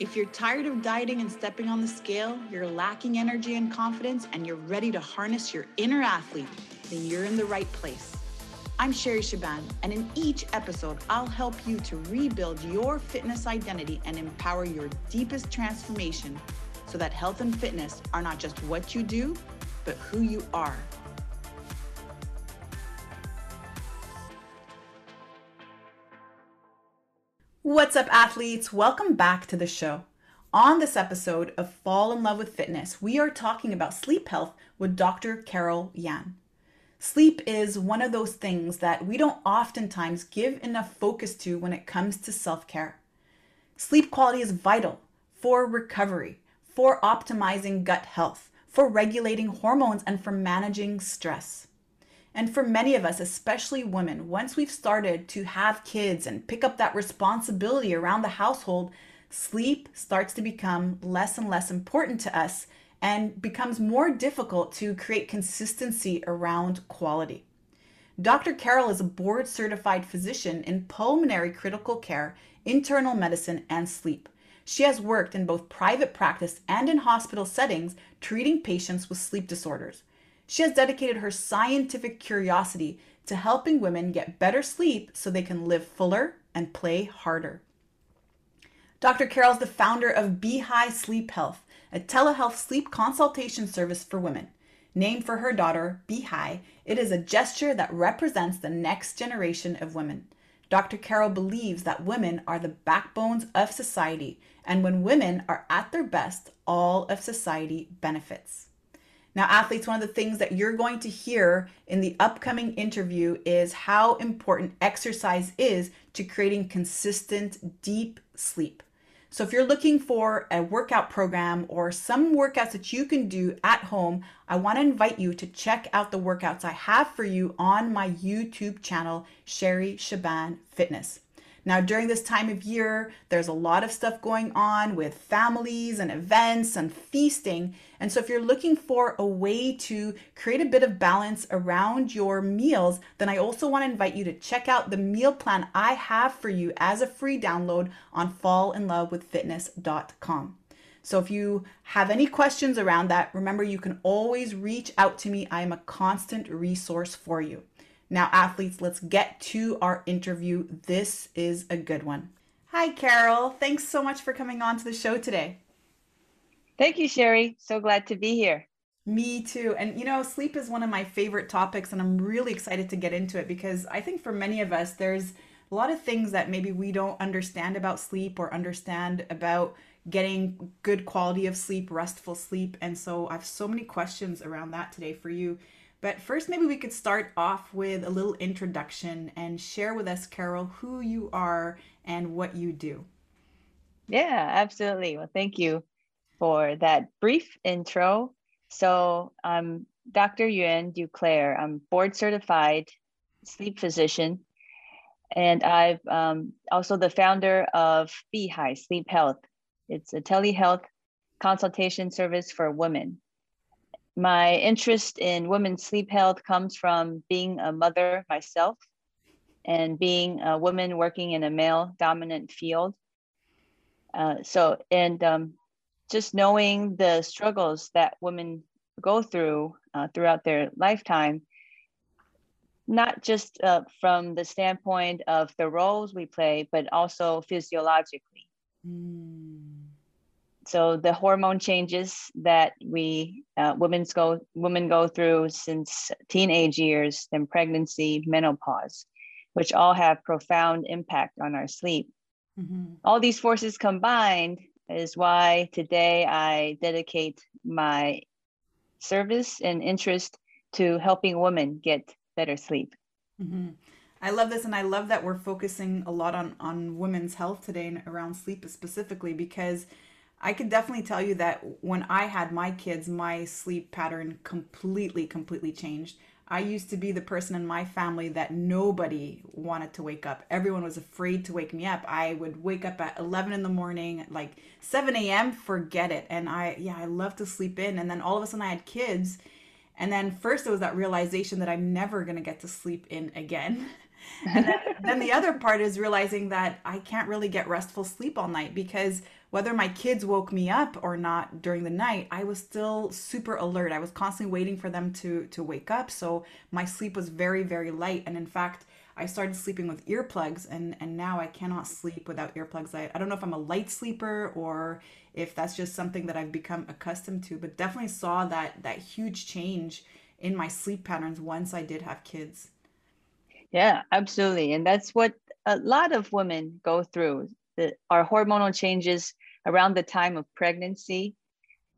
If you're tired of dieting and stepping on the scale, you're lacking energy and confidence, and you're ready to harness your inner athlete, then you're in the right place. I'm Sherry Shaban, and in each episode, I'll help you to rebuild your fitness identity and empower your deepest transformation so that health and fitness are not just what you do, but who you are. What's up, athletes? Welcome back to the show. On this episode of Fall in Love with Fitness, we are talking about sleep health with Dr. Carol Yan. Sleep is one of those things that we don't oftentimes give enough focus to when it comes to self care. Sleep quality is vital for recovery, for optimizing gut health, for regulating hormones, and for managing stress. And for many of us, especially women, once we've started to have kids and pick up that responsibility around the household, sleep starts to become less and less important to us and becomes more difficult to create consistency around quality. Dr. Carol is a board certified physician in pulmonary critical care, internal medicine, and sleep. She has worked in both private practice and in hospital settings treating patients with sleep disorders. She has dedicated her scientific curiosity to helping women get better sleep so they can live fuller and play harder. Dr. Carol is the founder of High Sleep Health, a telehealth sleep consultation service for women. Named for her daughter, High, it is a gesture that represents the next generation of women. Dr. Carol believes that women are the backbones of society, and when women are at their best, all of society benefits. Now, athletes, one of the things that you're going to hear in the upcoming interview is how important exercise is to creating consistent, deep sleep. So, if you're looking for a workout program or some workouts that you can do at home, I want to invite you to check out the workouts I have for you on my YouTube channel, Sherry Shaban Fitness. Now, during this time of year, there's a lot of stuff going on with families and events and feasting. And so, if you're looking for a way to create a bit of balance around your meals, then I also want to invite you to check out the meal plan I have for you as a free download on fallinlovewithfitness.com. So if you have any questions around that, remember you can always reach out to me. I am a constant resource for you. Now, athletes, let's get to our interview. This is a good one. Hi, Carol. Thanks so much for coming on to the show today. Thank you, Sherry. So glad to be here. Me too. And you know, sleep is one of my favorite topics, and I'm really excited to get into it because I think for many of us, there's a lot of things that maybe we don't understand about sleep or understand about getting good quality of sleep, restful sleep. And so I have so many questions around that today for you. But first, maybe we could start off with a little introduction and share with us, Carol, who you are and what you do. Yeah, absolutely. Well, thank you for that brief intro. So, I'm Dr. Yuan Duclair. I'm board certified sleep physician, and I'm um, also the founder of High Sleep Health. It's a telehealth consultation service for women my interest in women's sleep health comes from being a mother myself and being a woman working in a male dominant field. Uh, so, and um, just knowing the struggles that women go through uh, throughout their lifetime, not just uh, from the standpoint of the roles we play, but also physiologically. Mm so the hormone changes that we uh, women's go women go through since teenage years then pregnancy menopause which all have profound impact on our sleep mm-hmm. all these forces combined is why today i dedicate my service and interest to helping women get better sleep mm-hmm. I love this, and I love that we're focusing a lot on on women's health today and around sleep specifically because I can definitely tell you that when I had my kids, my sleep pattern completely, completely changed. I used to be the person in my family that nobody wanted to wake up. Everyone was afraid to wake me up. I would wake up at 11 in the morning, like 7 a.m., forget it. And I, yeah, I love to sleep in. And then all of a sudden I had kids. And then first it was that realization that I'm never going to get to sleep in again. and then, then the other part is realizing that I can't really get restful sleep all night because whether my kids woke me up or not during the night, I was still super alert. I was constantly waiting for them to to wake up. So my sleep was very, very light. And in fact, I started sleeping with earplugs and and now I cannot sleep without earplugs. I, I don't know if I'm a light sleeper or if that's just something that I've become accustomed to, but definitely saw that that huge change in my sleep patterns once I did have kids. Yeah, absolutely. And that's what a lot of women go through. The, our hormonal changes around the time of pregnancy,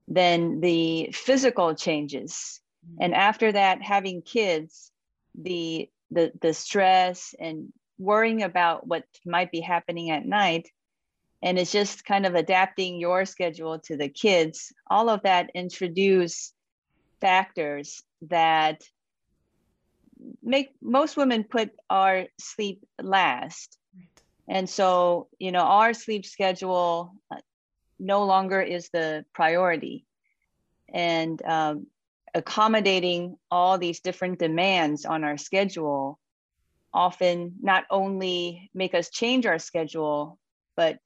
then the physical changes. Mm-hmm. And after that, having kids, the the the stress and worrying about what might be happening at night and it's just kind of adapting your schedule to the kids all of that introduce factors that make most women put our sleep last and so you know our sleep schedule uh, no longer is the priority and um, accommodating all these different demands on our schedule often not only make us change our schedule but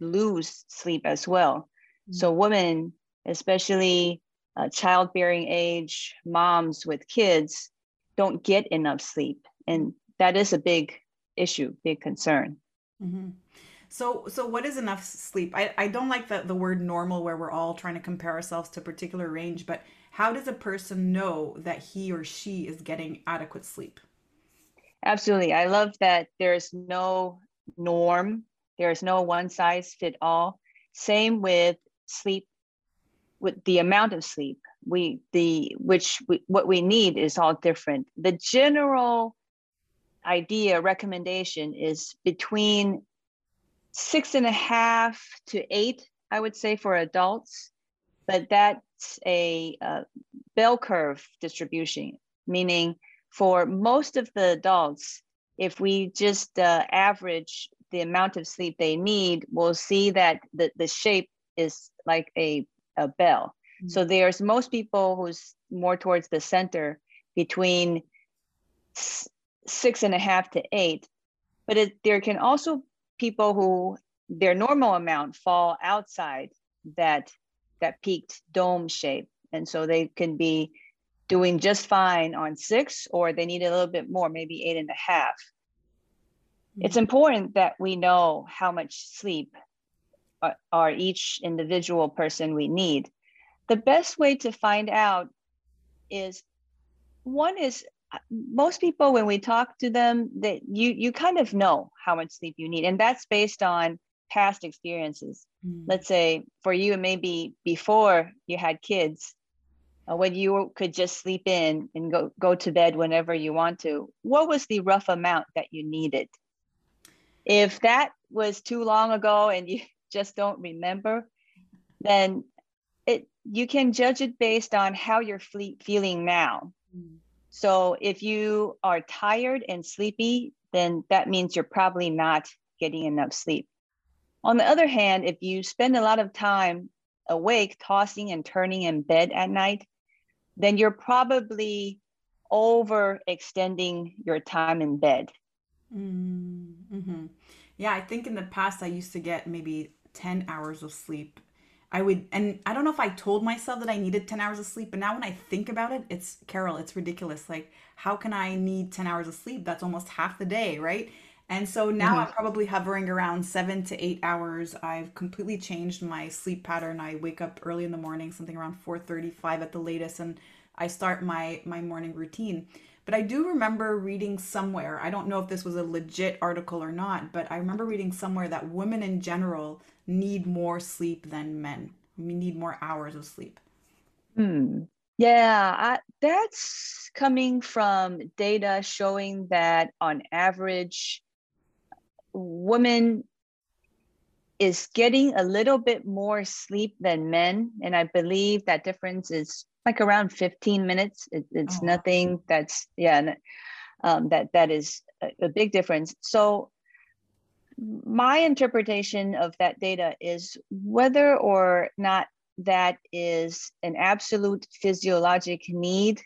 lose sleep as well mm-hmm. so women especially uh, childbearing age moms with kids don't get enough sleep and that is a big issue big concern mm-hmm. So, so what is enough sleep? I, I don't like the, the word normal where we're all trying to compare ourselves to a particular range, but how does a person know that he or she is getting adequate sleep? Absolutely. I love that there's no norm, there's no one size fit all. Same with sleep, with the amount of sleep. We the which we, what we need is all different. The general idea recommendation is between six and a half to eight, I would say for adults, but that's a, a bell curve distribution, meaning for most of the adults, if we just uh, average the amount of sleep they need, we'll see that the, the shape is like a, a bell. Mm-hmm. So there's most people who's more towards the center between six and a half to eight, but it, there can also people who their normal amount fall outside that that peaked dome shape. And so they can be doing just fine on six, or they need a little bit more, maybe eight and a half. Mm-hmm. It's important that we know how much sleep are, are each individual person we need. The best way to find out is one is most people when we talk to them that you you kind of know how much sleep you need and that's based on past experiences. Mm. Let's say for you, maybe before you had kids, uh, when you could just sleep in and go, go to bed whenever you want to, what was the rough amount that you needed? If that was too long ago and you just don't remember, then it you can judge it based on how you're feeling now. Mm. So if you are tired and sleepy, then that means you're probably not getting enough sleep. On the other hand, if you spend a lot of time awake, tossing and turning in bed at night, then you're probably overextending your time in bed. Mm-hmm. Yeah, I think in the past I used to get maybe 10 hours of sleep. I would, and I don't know if I told myself that I needed 10 hours of sleep, but now when I think about it, it's Carol, it's ridiculous. Like, how can I need 10 hours of sleep? That's almost half the day, right? And so now mm-hmm. I'm probably hovering around seven to eight hours. I've completely changed my sleep pattern. I wake up early in the morning, something around 4:35 at the latest, and I start my my morning routine. But I do remember reading somewhere, I don't know if this was a legit article or not, but I remember reading somewhere that women in general need more sleep than men. We need more hours of sleep. Hmm. Yeah, I, that's coming from data showing that on average, women is getting a little bit more sleep than men and i believe that difference is like around 15 minutes it, it's oh. nothing that's yeah um, that that is a, a big difference so my interpretation of that data is whether or not that is an absolute physiologic need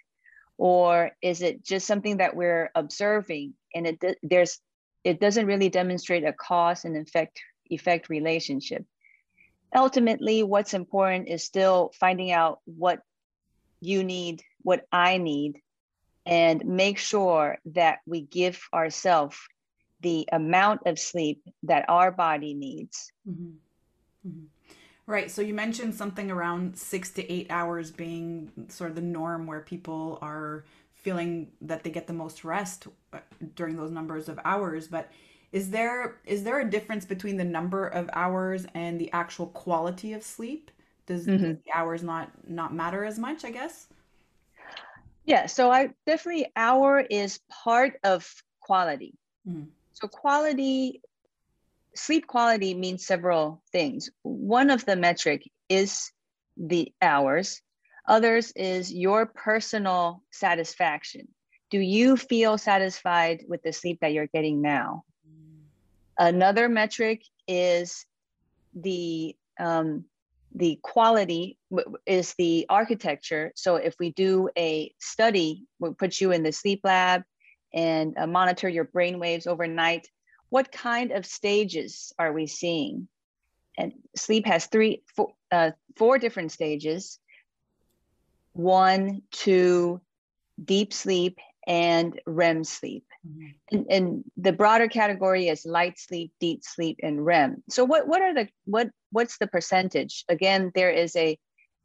or is it just something that we're observing and it there's it doesn't really demonstrate a cause and effect effect relationship. ultimately, what's important is still finding out what you need, what I need, and make sure that we give ourselves the amount of sleep that our body needs. Mm-hmm. Mm-hmm. Right. So you mentioned something around six to eight hours being sort of the norm where people are feeling that they get the most rest uh, during those numbers of hours. But is there is there a difference between the number of hours and the actual quality of sleep? Does, mm-hmm. the hours not not matter as much? I guess. Yeah. So I definitely hour is part of quality. Mm-hmm. So quality sleep quality means several things. One of the metric is the hours. Others is your personal satisfaction. Do you feel satisfied with the sleep that you're getting now? Another metric is the um, the quality is the architecture. So if we do a study, we put you in the sleep lab and uh, monitor your brain waves overnight what kind of stages are we seeing? And sleep has three, four, uh, four different stages. One, two, deep sleep, and REM sleep. Mm-hmm. And, and, the broader category is light sleep, deep sleep, and REM. So what what are the what what's the percentage? Again, there is a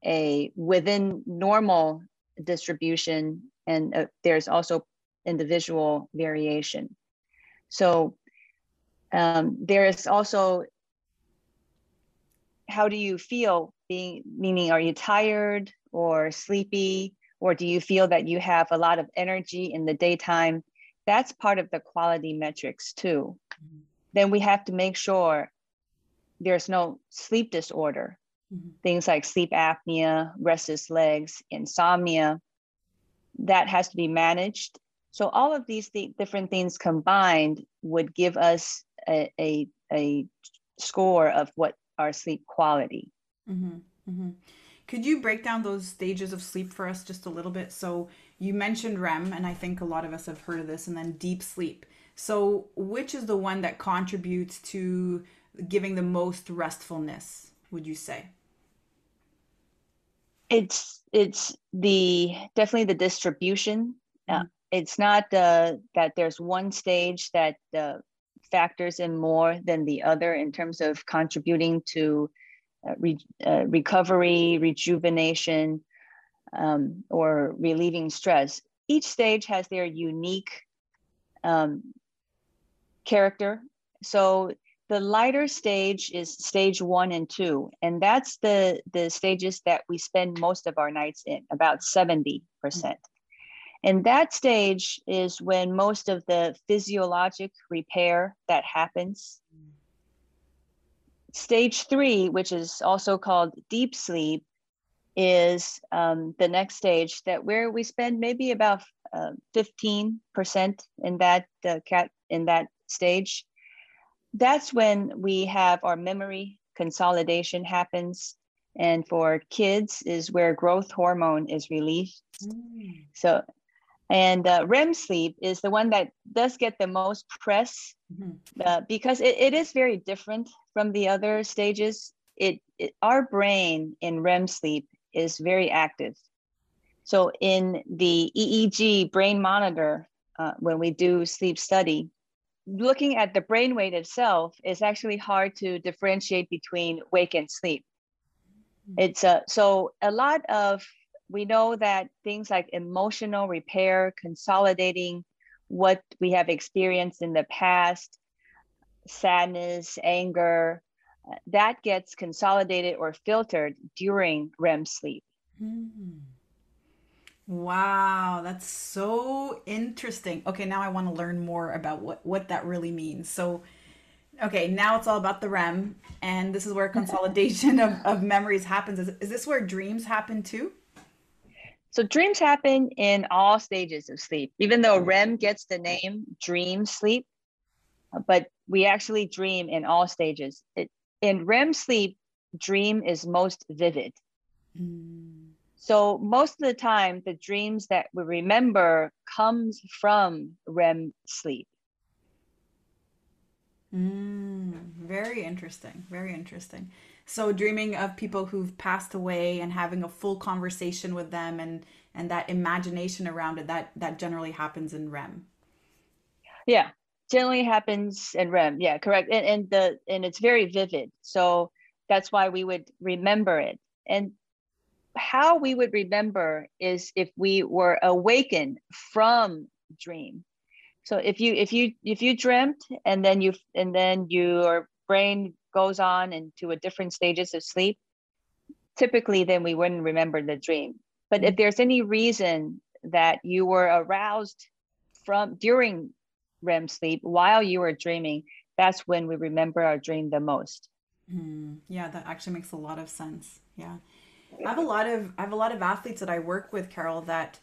a within normal distribution, and uh, there's also individual variation. So um, there is also how do you feel being meaning are you tired or sleepy or do you feel that you have a lot of energy in the daytime that's part of the quality metrics too mm-hmm. then we have to make sure there's no sleep disorder mm-hmm. things like sleep apnea restless legs insomnia that has to be managed so all of these th- different things combined would give us a, a, a score of what our sleep quality. Mm-hmm, mm-hmm. Could you break down those stages of sleep for us just a little bit? So you mentioned REM, and I think a lot of us have heard of this, and then deep sleep. So which is the one that contributes to giving the most restfulness? Would you say? It's it's the definitely the distribution. Uh, mm-hmm. Uh, it's not uh, that there's one stage that uh, factors in more than the other in terms of contributing to uh, re, uh, recovery, rejuvenation, um, or relieving stress. Each stage has their unique um, character. So the lighter stage is stage one and two, and that's the the stages that we spend most of our nights in, about seventy percent. And that stage is when most of the physiologic repair that happens. Stage three, which is also called deep sleep, is um, the next stage that where we spend maybe about uh, 15% in that uh, cat in that stage. That's when we have our memory consolidation happens. And for kids is where growth hormone is released. Mm. So and uh, REM sleep is the one that does get the most press mm-hmm. uh, because it, it is very different from the other stages. It, it, our brain in REM sleep is very active. So in the EEG brain monitor, uh, when we do sleep study, looking at the brain weight itself is actually hard to differentiate between wake and sleep. Mm-hmm. It's a, uh, so a lot of we know that things like emotional repair, consolidating what we have experienced in the past, sadness, anger, that gets consolidated or filtered during REM sleep. Mm-hmm. Wow, that's so interesting. Okay, now I want to learn more about what what that really means. So, okay, now it's all about the REM, and this is where consolidation of, of memories happens. Is, is this where dreams happen too? So dreams happen in all stages of sleep, even though REM gets the name dream sleep, but we actually dream in all stages. It, in REM sleep, dream is most vivid. Mm. So most of the time, the dreams that we remember comes from REM sleep. Mm, very interesting. Very interesting. So dreaming of people who've passed away and having a full conversation with them and and that imagination around it that that generally happens in REM. Yeah, generally happens in REM. Yeah, correct. And and the and it's very vivid. So that's why we would remember it. And how we would remember is if we were awakened from dream. So if you if you if you dreamt and then you and then your brain goes on into a different stages of sleep, typically then we wouldn't remember the dream. But if mm-hmm. there's any reason that you were aroused from during REM sleep while you are dreaming, that's when we remember our dream the most. Mm, yeah, that actually makes a lot of sense. Yeah. I have a lot of I have a lot of athletes that I work with, Carol, that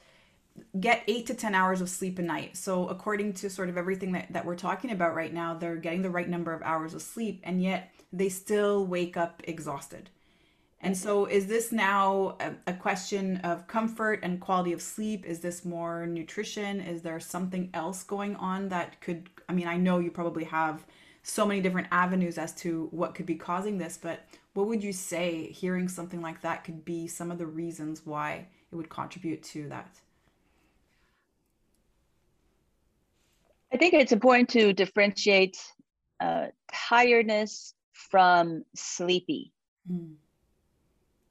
get eight to 10 hours of sleep a night. So, according to sort of everything that, that we're talking about right now, they're getting the right number of hours of sleep, and yet they still wake up exhausted. And so, is this now a, a, question of comfort and quality of sleep? Is this more nutrition? Is there something else going on that could? I mean, I know you probably have so many different avenues as to what could be causing this, but what would you say hearing something like that could be some of the reasons why it would contribute to that? I think it's important to differentiate uh, tiredness from sleepy. Mm.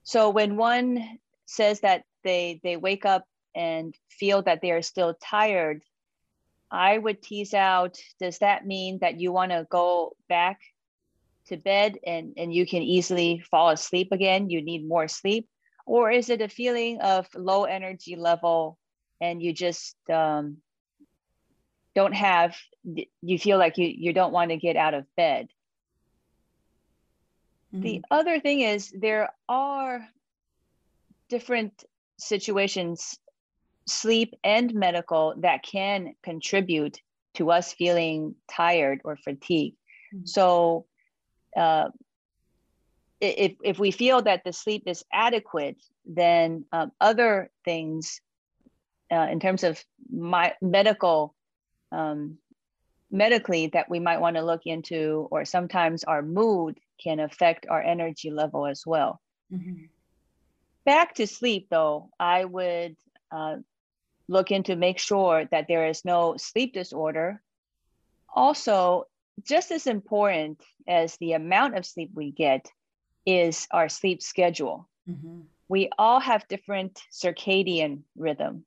So when one says that they they wake up and feel that they are still tired, I would tease out: Does that mean that you want to go back to bed and and you can easily fall asleep again? You need more sleep, or is it a feeling of low energy level and you just um, don't have you feel like you you don't want to get out of bed mm-hmm. the other thing is there are different situations sleep and medical that can contribute to us feeling tired or fatigued mm-hmm. so uh, if, if we feel that the sleep is adequate then um, other things uh, in terms of my medical um, medically that we might want to look into, or sometimes our mood can affect our energy level as well. Mm-hmm. Back to sleep, though, I would uh, look into make sure that there is no sleep disorder. Also, just as important as the amount of sleep we get is our sleep schedule. Mm-hmm. We all have different circadian rhythm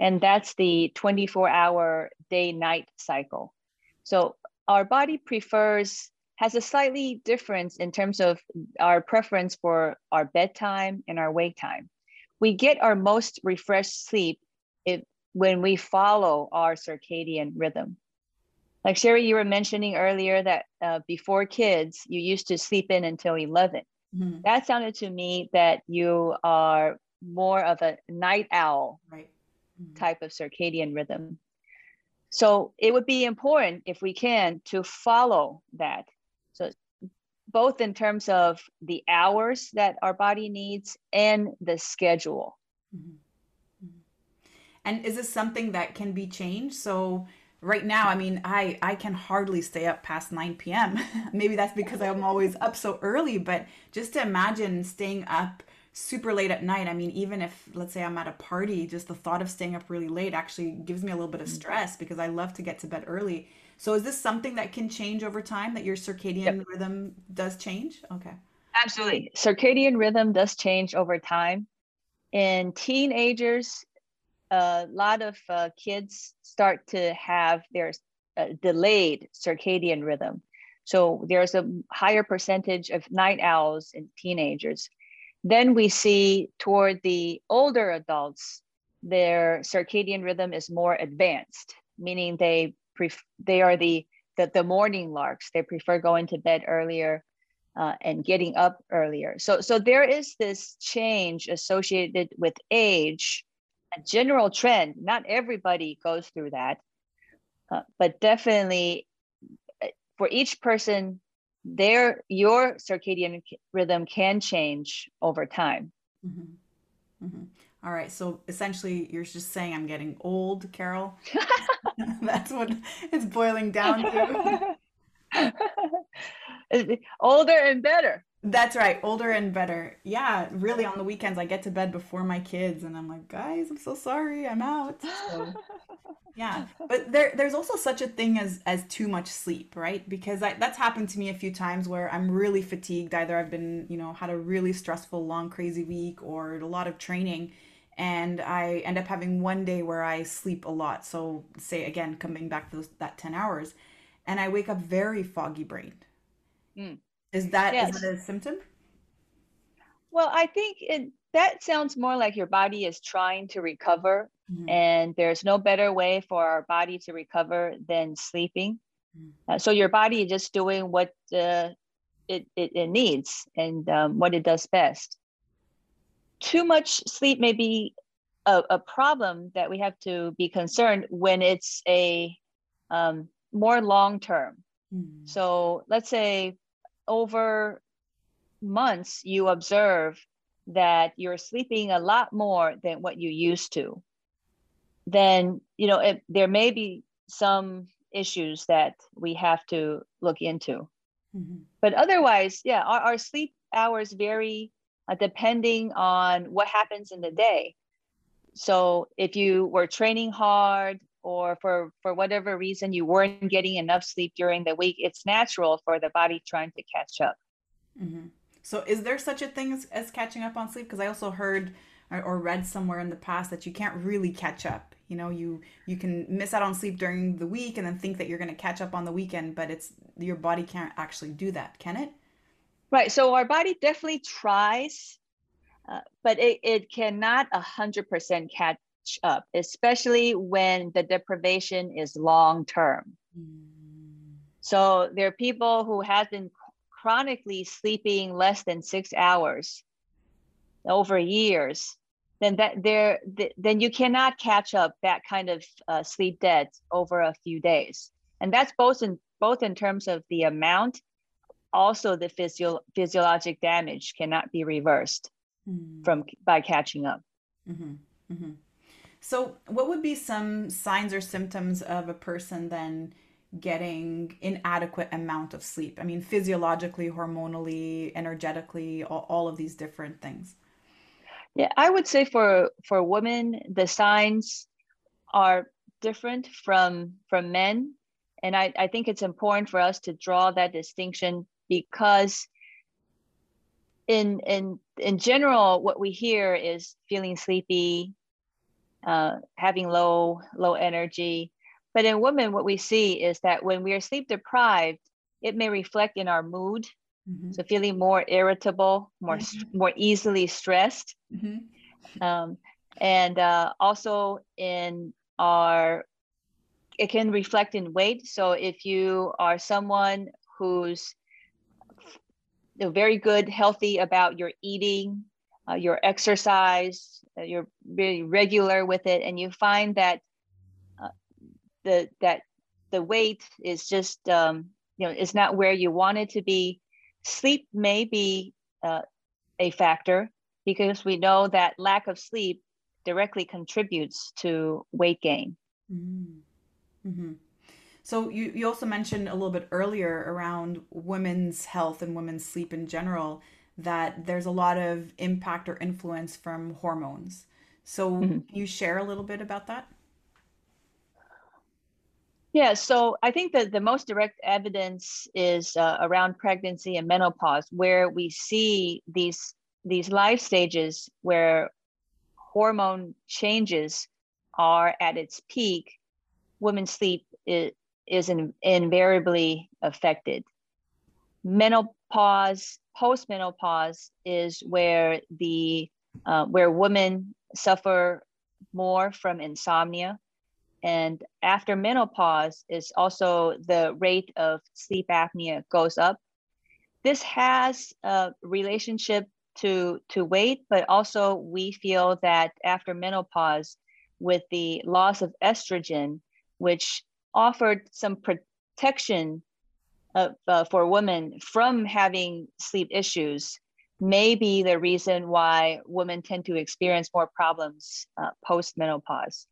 and that's the 24 hour day night cycle. So our body prefers has a slightly difference in terms of our preference for our bedtime and our wake time. We get our most refreshed sleep if, when we follow our circadian rhythm. Like Sherry, you were mentioning earlier that uh, before kids, you used to sleep in until 11. Mm-hmm. That sounded to me that you are more of a night owl. Right Mm-hmm. type of circadian rhythm. So it would be important if we can to follow that. Both in terms of the hours that our body needs and the schedule. Mm-hmm. mm-hmm. And is this something that can be changed? So right now, I mean, I I can hardly stay up past 9 p.m. Maybe that's because I'm always up so early, but just to imagine staying up super late at night. I mean, even if let's say I'm at a party, just the thought of staying up really late actually gives me a little bit of mm. stress because I love to get to bed early. So is this something that can change over time that your circadian yep. rhythm does change? Okay. Absolutely. Circadian rhythm does change over time. In teenagers, a lot of uh, kids start to have their uh, delayed circadian rhythm. So there's a higher percentage of night owls in teenagers. Then we see toward the older adults, their circadian rhythm is more advanced, meaning they pref- they are the, the the morning larks. They prefer going to bed earlier uh, and getting up earlier. So so there is this change associated with age, a general trend. Not everybody goes through that, uh, but definitely uh, for each person their your circadian rhythm can change over time mm-hmm. Mm-hmm. All right so essentially you're just saying i'm getting old carol that's what it's boiling down to older and better That's right. Older and better. Yeah, really on the weekends I get to bed before my kids and I'm like, guys, I'm so sorry, I'm out. So yeah. But there there's also such a thing as as too much sleep, right? Because I, that's happened to me a few times where I'm really fatigued. Either I've been, you know, had a really stressful, long, crazy week or a lot of training and I end up having one day where I sleep a lot. So say again, coming back to those, that 10 hours and I wake up very foggy brained. Mm is that yes. is that a symptom? Well, I think it that sounds more like your body is trying to recover, mm-hmm. and there's no better way for our body to recover than sleeping. Mm-hmm. Uh, so your body is just doing what uh, it, it, it needs and um, what it does best. Too much sleep may be a, a problem that we have to be concerned when it's a um, more long term. Mm-hmm. So let's say over months, you observe that you're sleeping a lot more than what you used to, then you know it, there may be some issues that we have to look into. Mm-hmm. But otherwise, yeah, our, our sleep hours vary uh, depending on what happens in the day. So if you were training hard or for for whatever reason you weren't getting enough sleep during the week it's natural for the body trying to catch up mm-hmm. so is there such a thing as, as catching up on sleep because i also heard or, or read somewhere in the past that you can't really catch up you know you you can miss out on sleep during the week and then think that you're going to catch up on the weekend but it's your body can't actually do that can it right so our body definitely tries uh, but it, it cannot 100% catch up, especially when the deprivation is long term. Mm. So there are people who have been chronically sleeping less than six hours over years. Then that there, th- then you cannot catch up that kind of uh, sleep debt over a few days, and that's both in both in terms of the amount, also the physio- physiologic damage cannot be reversed mm. from by catching up. Mm-hmm. Mm-hmm. So, what would be some signs or symptoms of a person then getting inadequate amount of sleep? I mean, physiologically, hormonally, energetically, all, all of these different things. Yeah, I would say for for women, the signs are different from from men, and I, I think it's important for us to draw that distinction because in in in general, what we hear is feeling sleepy, uh, having low low energy. But in women, what we see is that when we are sleep deprived, it may reflect in our mood. Mm-hmm. So feeling more irritable, more mm-hmm. more easily stressed, mm-hmm. um, and uh, also in our it can reflect in weight. So if you are someone who's very good, healthy about your eating, uh, your exercise, uh, you're really regular with it, and you find that uh, the that the weight is just um, you know is not where you want it to be. Sleep may be uh, a factor because we know that lack of sleep directly contributes to weight gain. Mm-hmm. Mm-hmm. So you, you also mentioned a little bit earlier around women's health and women's sleep in general that there's a lot of impact or influence from hormones. So, mm-hmm. can you share a little bit about that? Yeah, so I think that the most direct evidence is uh, around pregnancy and menopause, where we see these these life stages where hormone changes are at its peak. Women's sleep is, is in, invariably affected. Menopause postmenopause is where the uh, where women suffer more from insomnia and after menopause is also the rate of sleep apnea goes up this has a relationship to to weight but also we feel that after menopause with the loss of estrogen which offered some protection uh, uh, for women from having sleep issues may be the reason why women tend to experience more problems uh, post menopause.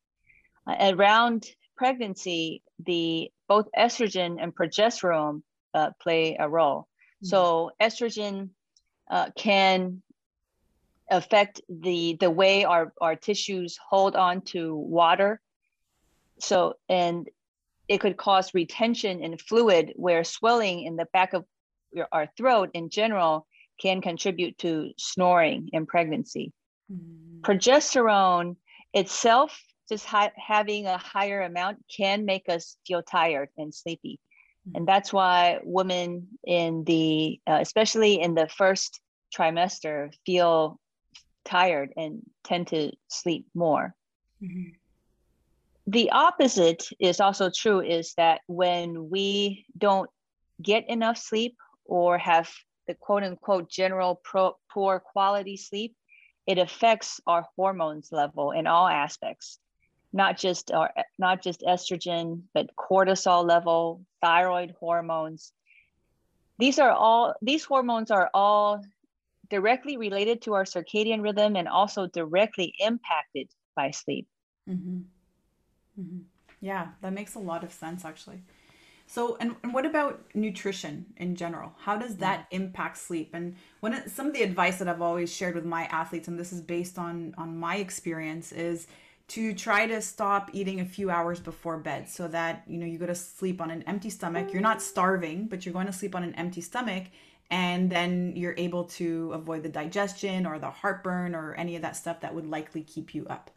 Uh, around pregnancy, the both estrogen and progesterone uh, play a role. Mm-hmm. So estrogen uh, can affect the the way our our tissues hold on to water so and it could cause retention in fluid where swelling in the back of your, our throat in general can contribute to snoring in pregnancy mm. progesterone itself just ha- having a higher amount can make us feel tired and sleepy mm. and that's why women in the uh, especially in the first trimester feel tired and tend to sleep more. Mm-hmm. The opposite is also true is that when we don't get enough sleep or have the quote unquote general pro, poor quality sleep, it affects our hormones level in all aspects, not just our not just estrogen, but cortisol level, thyroid hormones. These are all these hormones are all directly related to our circadian rhythm and also directly impacted by sleep. Mm-hmm. Mm-hmm. Yeah, that makes a lot of sense actually. So, and, and what about nutrition in general? How does that impact sleep? And when it, some of the advice that I've always shared with my athletes, and this is based on on my experience, is to try to stop eating a few hours before bed so that you know you go to sleep on an empty stomach. You're not starving, but you're going to sleep on an empty stomach, and then you're able to avoid the digestion or the heartburn or any of that stuff that would likely keep you up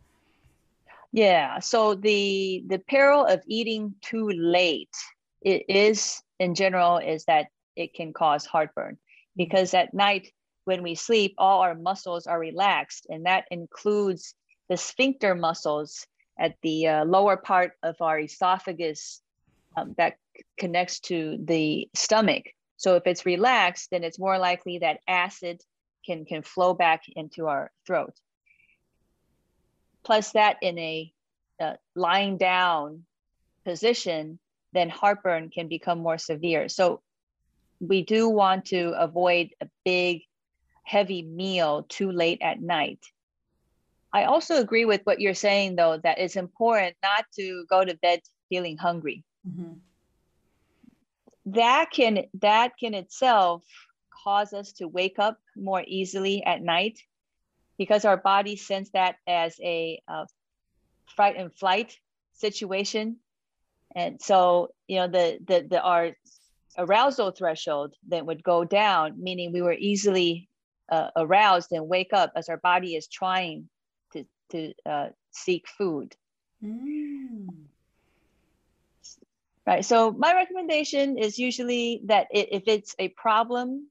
yeah so the the peril of eating too late it is in general is that it can cause heartburn. Because at night when we sleep all our muscles are relaxed and that includes the sphincter muscles at the uh, lower part of our esophagus um, that connects to the stomach. So if it's relaxed, then it's more likely that acid can, can flow back into our throat. Plus that in a uh, lying down position, then heartburn can become more severe. So we do want to avoid a big, heavy meal too late at night. I also agree with what you're saying, though, that it's important not to go to bed feeling hungry. Mm-hmm that can that can itself cause us to wake up more easily at night because our body sense that as a uh, fight and flight situation and so you know the the, the our arousal threshold then would go down meaning we were easily uh, aroused and wake up as our body is trying to to uh, seek food mm. Right. So my recommendation is usually that if it's a problem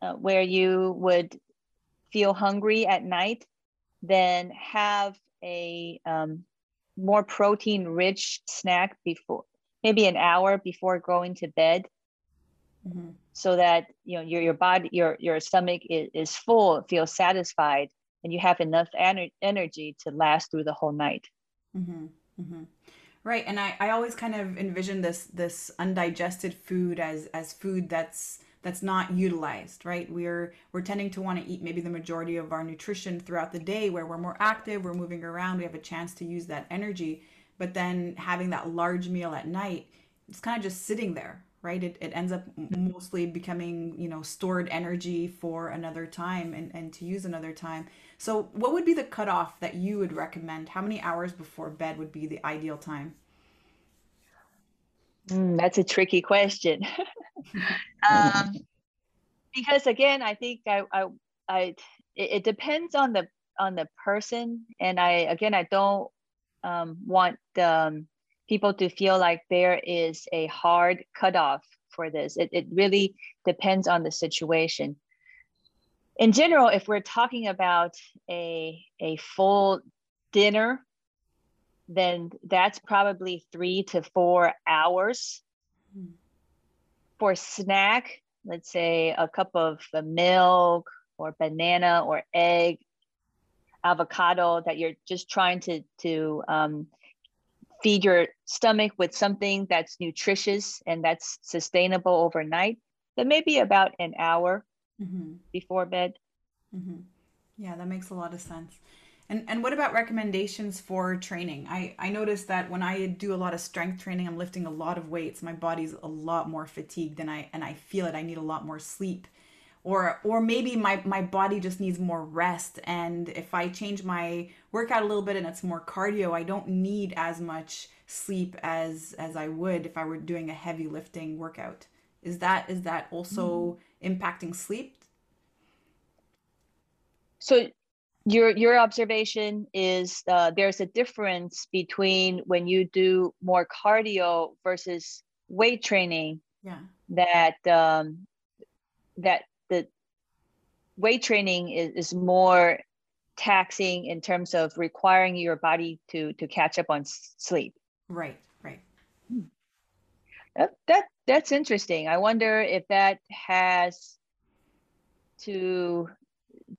uh, where you would feel hungry at night, then have a um, more protein rich snack before maybe an hour before going to bed mm-hmm. so that you know your, your body your your stomach is, is full feels satisfied and you have enough ener- energy to last through the whole night mm-hmm. Mm-hmm. Right, and I, I always kind of envision this this undigested food as as food that's that's not utilized, right? We're we're tending to want to eat maybe the majority of our nutrition throughout the day where we're more active, we're moving around, we have a chance to use that energy, but then having that large meal at night, it's kind of just sitting there, right? It, it ends up mostly becoming, you know, stored energy for another time and, and to use another time. So, what would be the cutoff that you would recommend? How many hours before bed would be the ideal time? Mm, that's a tricky question. um, because again, I think I, I, I it, it, depends on the on the person, and I again, I don't um, want um, people to feel like there is a hard cutoff for this. It, it really depends on the situation in general, if we're talking about a, a full dinner, then that's probably three to four hours. For snack, let's say a cup of milk or banana or egg, avocado that you're just trying to, to um, feed your stomach with something that's nutritious and that's sustainable overnight, then maybe about an hour mm-hmm. before bed. Mm-hmm. Yeah, that makes a lot of sense. And and what about recommendations for training? I I noticed that when I do a lot of strength training, I'm lifting a lot of weights. My body's a lot more fatigued, and I and I feel it. I need a lot more sleep. or or maybe my my body just needs more rest and if i change my workout a little bit and it's more cardio i don't need as much sleep as as i would if i were doing a heavy lifting workout is that is that also mm. impacting sleep so your your observation is uh, there's a difference between when you do more cardio versus weight training yeah. that um, that the weight training is, is more taxing in terms of requiring your body to to catch up on sleep. Right right. Hmm. that, that that's interesting. I wonder if that has to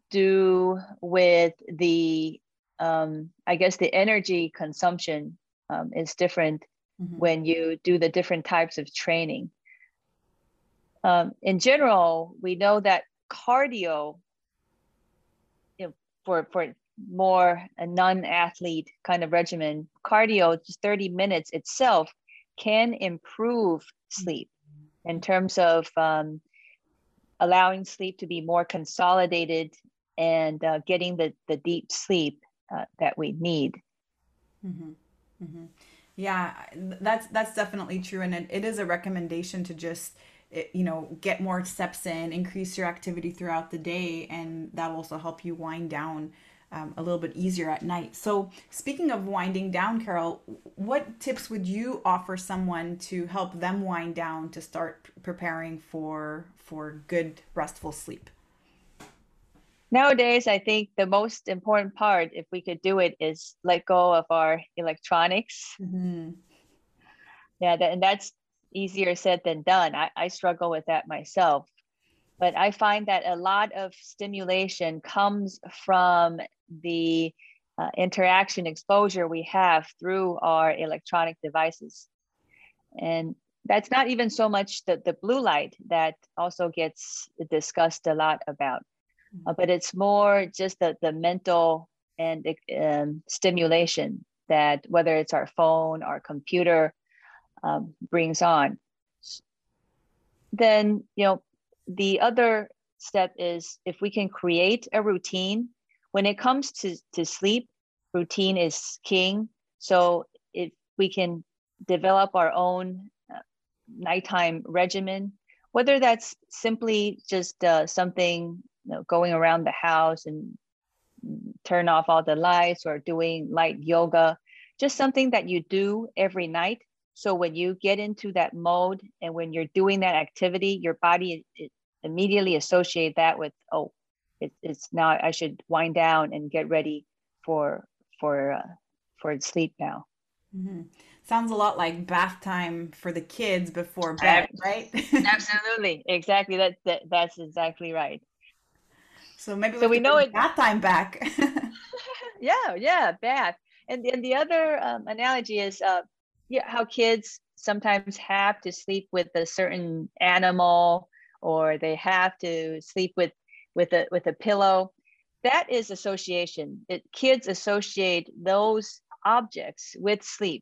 do with the um, i guess the energy consumption um, is different mm-hmm. when you do the different types of training um, in general we know that cardio you know, for for more a non-athlete kind of regimen cardio just 30 minutes itself can improve sleep in terms of um, allowing sleep to be more consolidated and uh, getting the, the deep sleep uh, that we need. Mm-hmm. Mm-hmm. Yeah, that's that's definitely true, and it, it is a recommendation to just eh, you know get more steps in, increase your activity throughout the day, and that will also help you wind down um, a little bit easier at night. So, speaking of winding down, Carol, what tips would you offer someone to help them wind down to start preparing for for good restful sleep? Nowadays, I think the most important part, if we could do it, is let go of our electronics. Mm-hmm. Yeah, that, and that's easier said than done. I, I struggle with that myself but I find that a lot of stimulation comes from the uh, interaction exposure we have through our electronic devices. And that's not even so much the, the blue light that also gets discussed a lot about, uh, but it's more just the, the mental and um, stimulation that whether it's our phone, our computer um, brings on. Then, you know, the other step is if we can create a routine when it comes to, to sleep, routine is king. So if we can develop our own uh, nighttime regimen, whether that's simply just uh, something you know, going around the house and turn off all the lights or doing light yoga, just something that you do every night. So when you get into that mode and when you're doing that activity, your body immediately associate that with, oh, it, it's now I should wind down and get ready for for uh, for sleep now. Mm-hmm. Sounds a lot like bath time for the kids before bed, right? Absolutely, exactly. That, that that's exactly right. So maybe so we know it that time back. yeah, yeah, bath. And and the other um, analogy is uh, yeah, how kids sometimes have to sleep with a certain animal or they have to sleep with with a with a pillow that is association it, kids associate those objects with sleep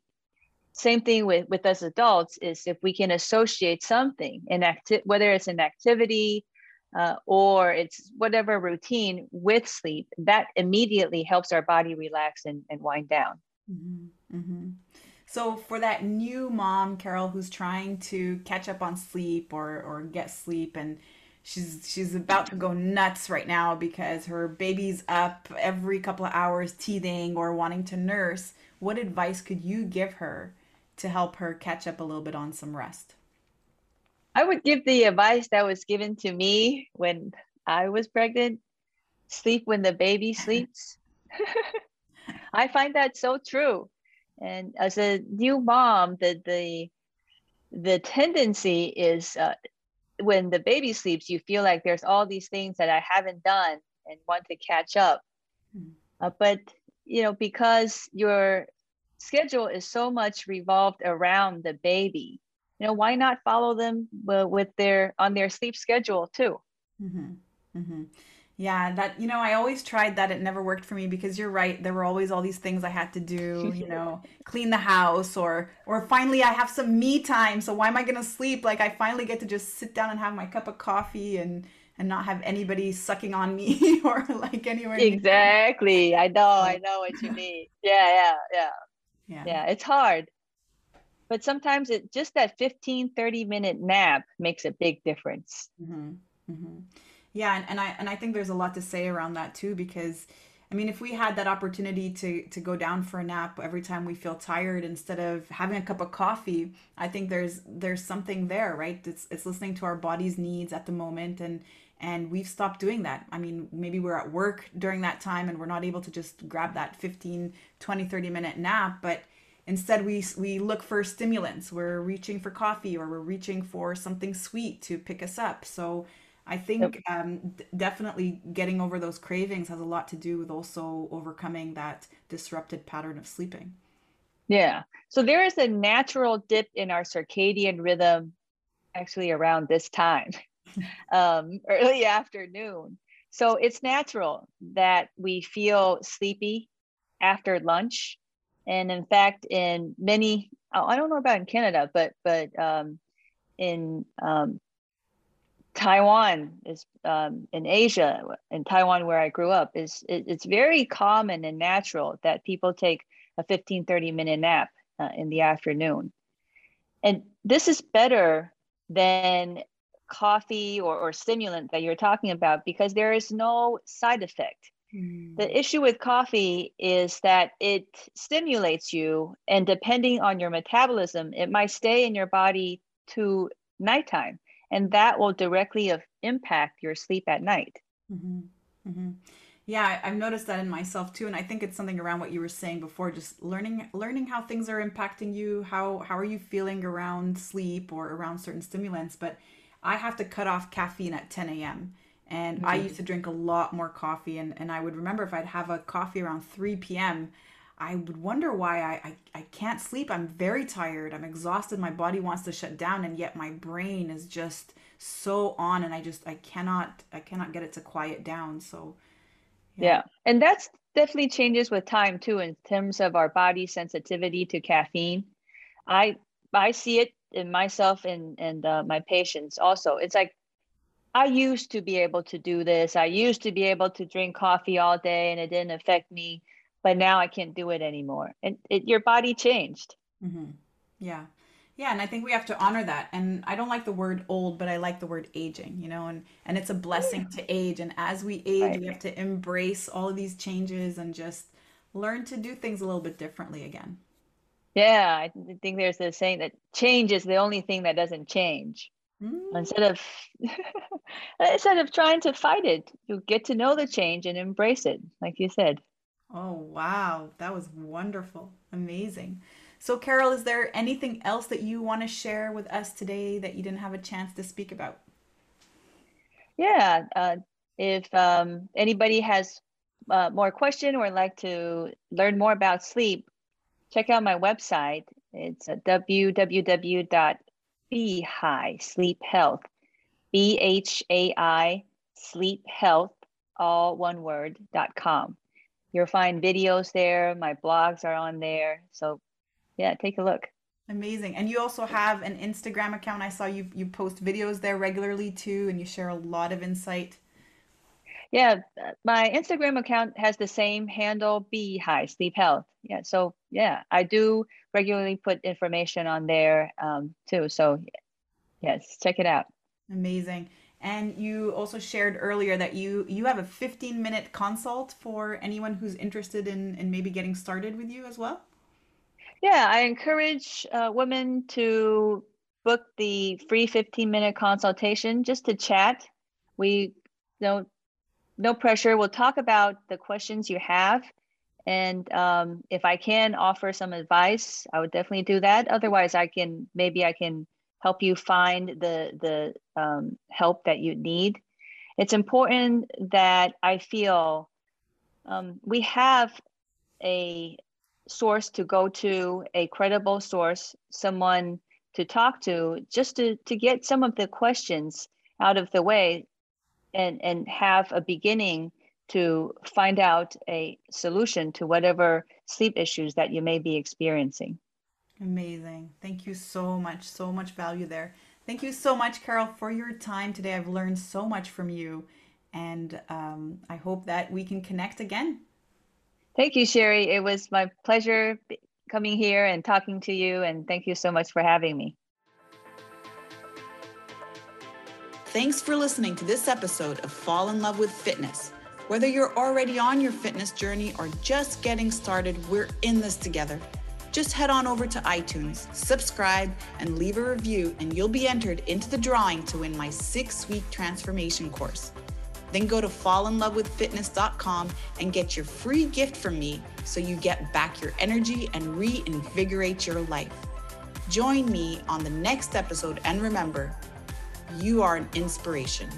same thing with with us adults is if we can associate something in acti- whether it's an activity uh, or it's whatever routine with sleep that immediately helps our body relax and, and wind down mm-hmm. Mm-hmm. so for that new mom carol who's trying to catch up on sleep or or get sleep and she's she's about to go nuts right now because her baby's up every couple of hours teething or wanting to nurse what advice could you give her to help her catch up a little bit on some rest i would give the advice that was given to me when i was pregnant sleep when the baby sleeps i find that so true and as a new mom the the the tendency is uh, when the baby sleeps, you feel like there's all these things that I haven't done and want to catch up. Mm-hmm. Uh, but you know, because your schedule is so much revolved around the baby, you know, why not follow them with their on their sleep schedule too? Mm-hmm. Mm-hmm. Yeah, that you know, I always tried that. It never worked for me because you're right. There were always all these things I had to do, you know, clean the house or or finally I have some me time. So why am I going to sleep? Like I finally get to just sit down and have my cup of coffee and and not have anybody sucking on me or like anywhere. Exactly. I know. I know what you mean. Yeah, yeah, yeah. Yeah. Yeah, it's hard. But sometimes it just that 15 30 minute nap makes a big difference. Mm-hmm. Mm-hmm. Yeah, and, and I and I think there's a lot to say around that too because I mean, if we had that opportunity to to go down for a nap every time we feel tired instead of having a cup of coffee, I think there's there's something there, right? It's it's listening to our body's needs at the moment and and we've stopped doing that. I mean, maybe we're at work during that time and we're not able to just grab that 15, 20, 30 minute nap, but instead we we look for stimulants. We're reaching for coffee or we're reaching for something sweet to pick us up. So I think um, definitely getting over those cravings has a lot to do with also overcoming that disrupted pattern of sleeping. Yeah. So there is a natural dip in our circadian rhythm actually around this time, um, early afternoon. So it's natural that we feel sleepy after lunch. And in fact, in many, oh, I don't know about in Canada, but but um, in um, Taiwan is um, in Asia, in Taiwan where I grew up, is it, it's very common and natural that people take a 15, 30 minute nap uh, in the afternoon. And this is better than coffee or, or stimulant that you're talking about because there is no side effect. Mm. The issue with coffee is that it stimulates you, and depending on your metabolism, it might stay in your body to nighttime and that will directly impact your sleep at night. Mm-hmm. Mm-hmm. Yeah, I've noticed that in myself too, and I think it's something around what you were saying before, just learning learning how things are impacting you. How how are you feeling around sleep or around certain stimulants? But I have to cut off caffeine at 10 a.m. And mm-hmm. I used to drink a lot more coffee, and, and I would remember if I'd have a coffee around 3 p.m., I would wonder why I, I, I can't sleep. I'm very tired. I'm exhausted. My body wants to shut down and yet my brain is just so on and I just I cannot I cannot get it to quiet down. So yeah. yeah. And that's definitely changes with time too in terms of our body sensitivity to caffeine. I I see it in myself and and uh, my patients also. It's like I used to be able to do this. I used to be able to drink coffee all day and it didn't affect me but now I can't do it anymore. And it, your body changed. Mm-hmm. Yeah. Yeah, and I think we have to honor that. And I don't like the word old, but I like the word aging, you know, and and it's a blessing to age. And as we age, right. we have to embrace all of these changes and just learn to do things a little bit differently again. Yeah, I think there's this saying that change is the only thing that doesn't change. Mm. Instead of instead of trying to fight it, you get to know the change and embrace it, like you said. Oh, wow. That was wonderful. Amazing. So, Carol, is there anything else that you want to share with us today that you didn't have a chance to speak about? Yeah. Uh, if um, anybody has uh, more question or like to learn more about sleep, check out my website. It's www.bhai sleep health, B H A I sleep health, all one word, dot com. You'll find videos there. My blogs are on there. So yeah, take a look. Amazing. And you also have an Instagram account. I saw you you post videos there regularly too and you share a lot of insight. Yeah, my Instagram account has the same handle, bhai Sleep Health. Yeah, so yeah, I do regularly put information on there um, too. So yes, check it out. Amazing. And you also shared earlier that you you have a 15 minute consult for anyone who's interested in, in maybe getting started with you as well. Yeah, I encourage uh, women to book the free 15 minute consultation just to chat. We don't no pressure. We'll talk about the questions you have. And um, if I can offer some advice, I would definitely do that. Otherwise, I can maybe I can help you find the the um, help that you need. It's important that I feel um, we have a source to go to, a credible source, someone to talk to, just to, to get some of the questions out of the way and, and have a beginning to find out a solution to whatever sleep issues that you may be experiencing. Amazing. Thank you so much. So much value there. Thank you so much, Carol, for your time today. I've learned so much from you, and um, I hope that we can connect again. Thank you, Sherry. It was my pleasure coming here and talking to you, and thank you so much for having me. Thanks for listening to this episode of Fall in Love with Fitness. Whether you're already on your fitness journey or just getting started, we're in this together. Just head on over to iTunes, subscribe, and leave a review, and you'll be entered into the drawing to win my six week transformation course. Then go to fallinlovewithfitness.com and get your free gift from me so you get back your energy and reinvigorate your life. Join me on the next episode, and remember, you are an inspiration.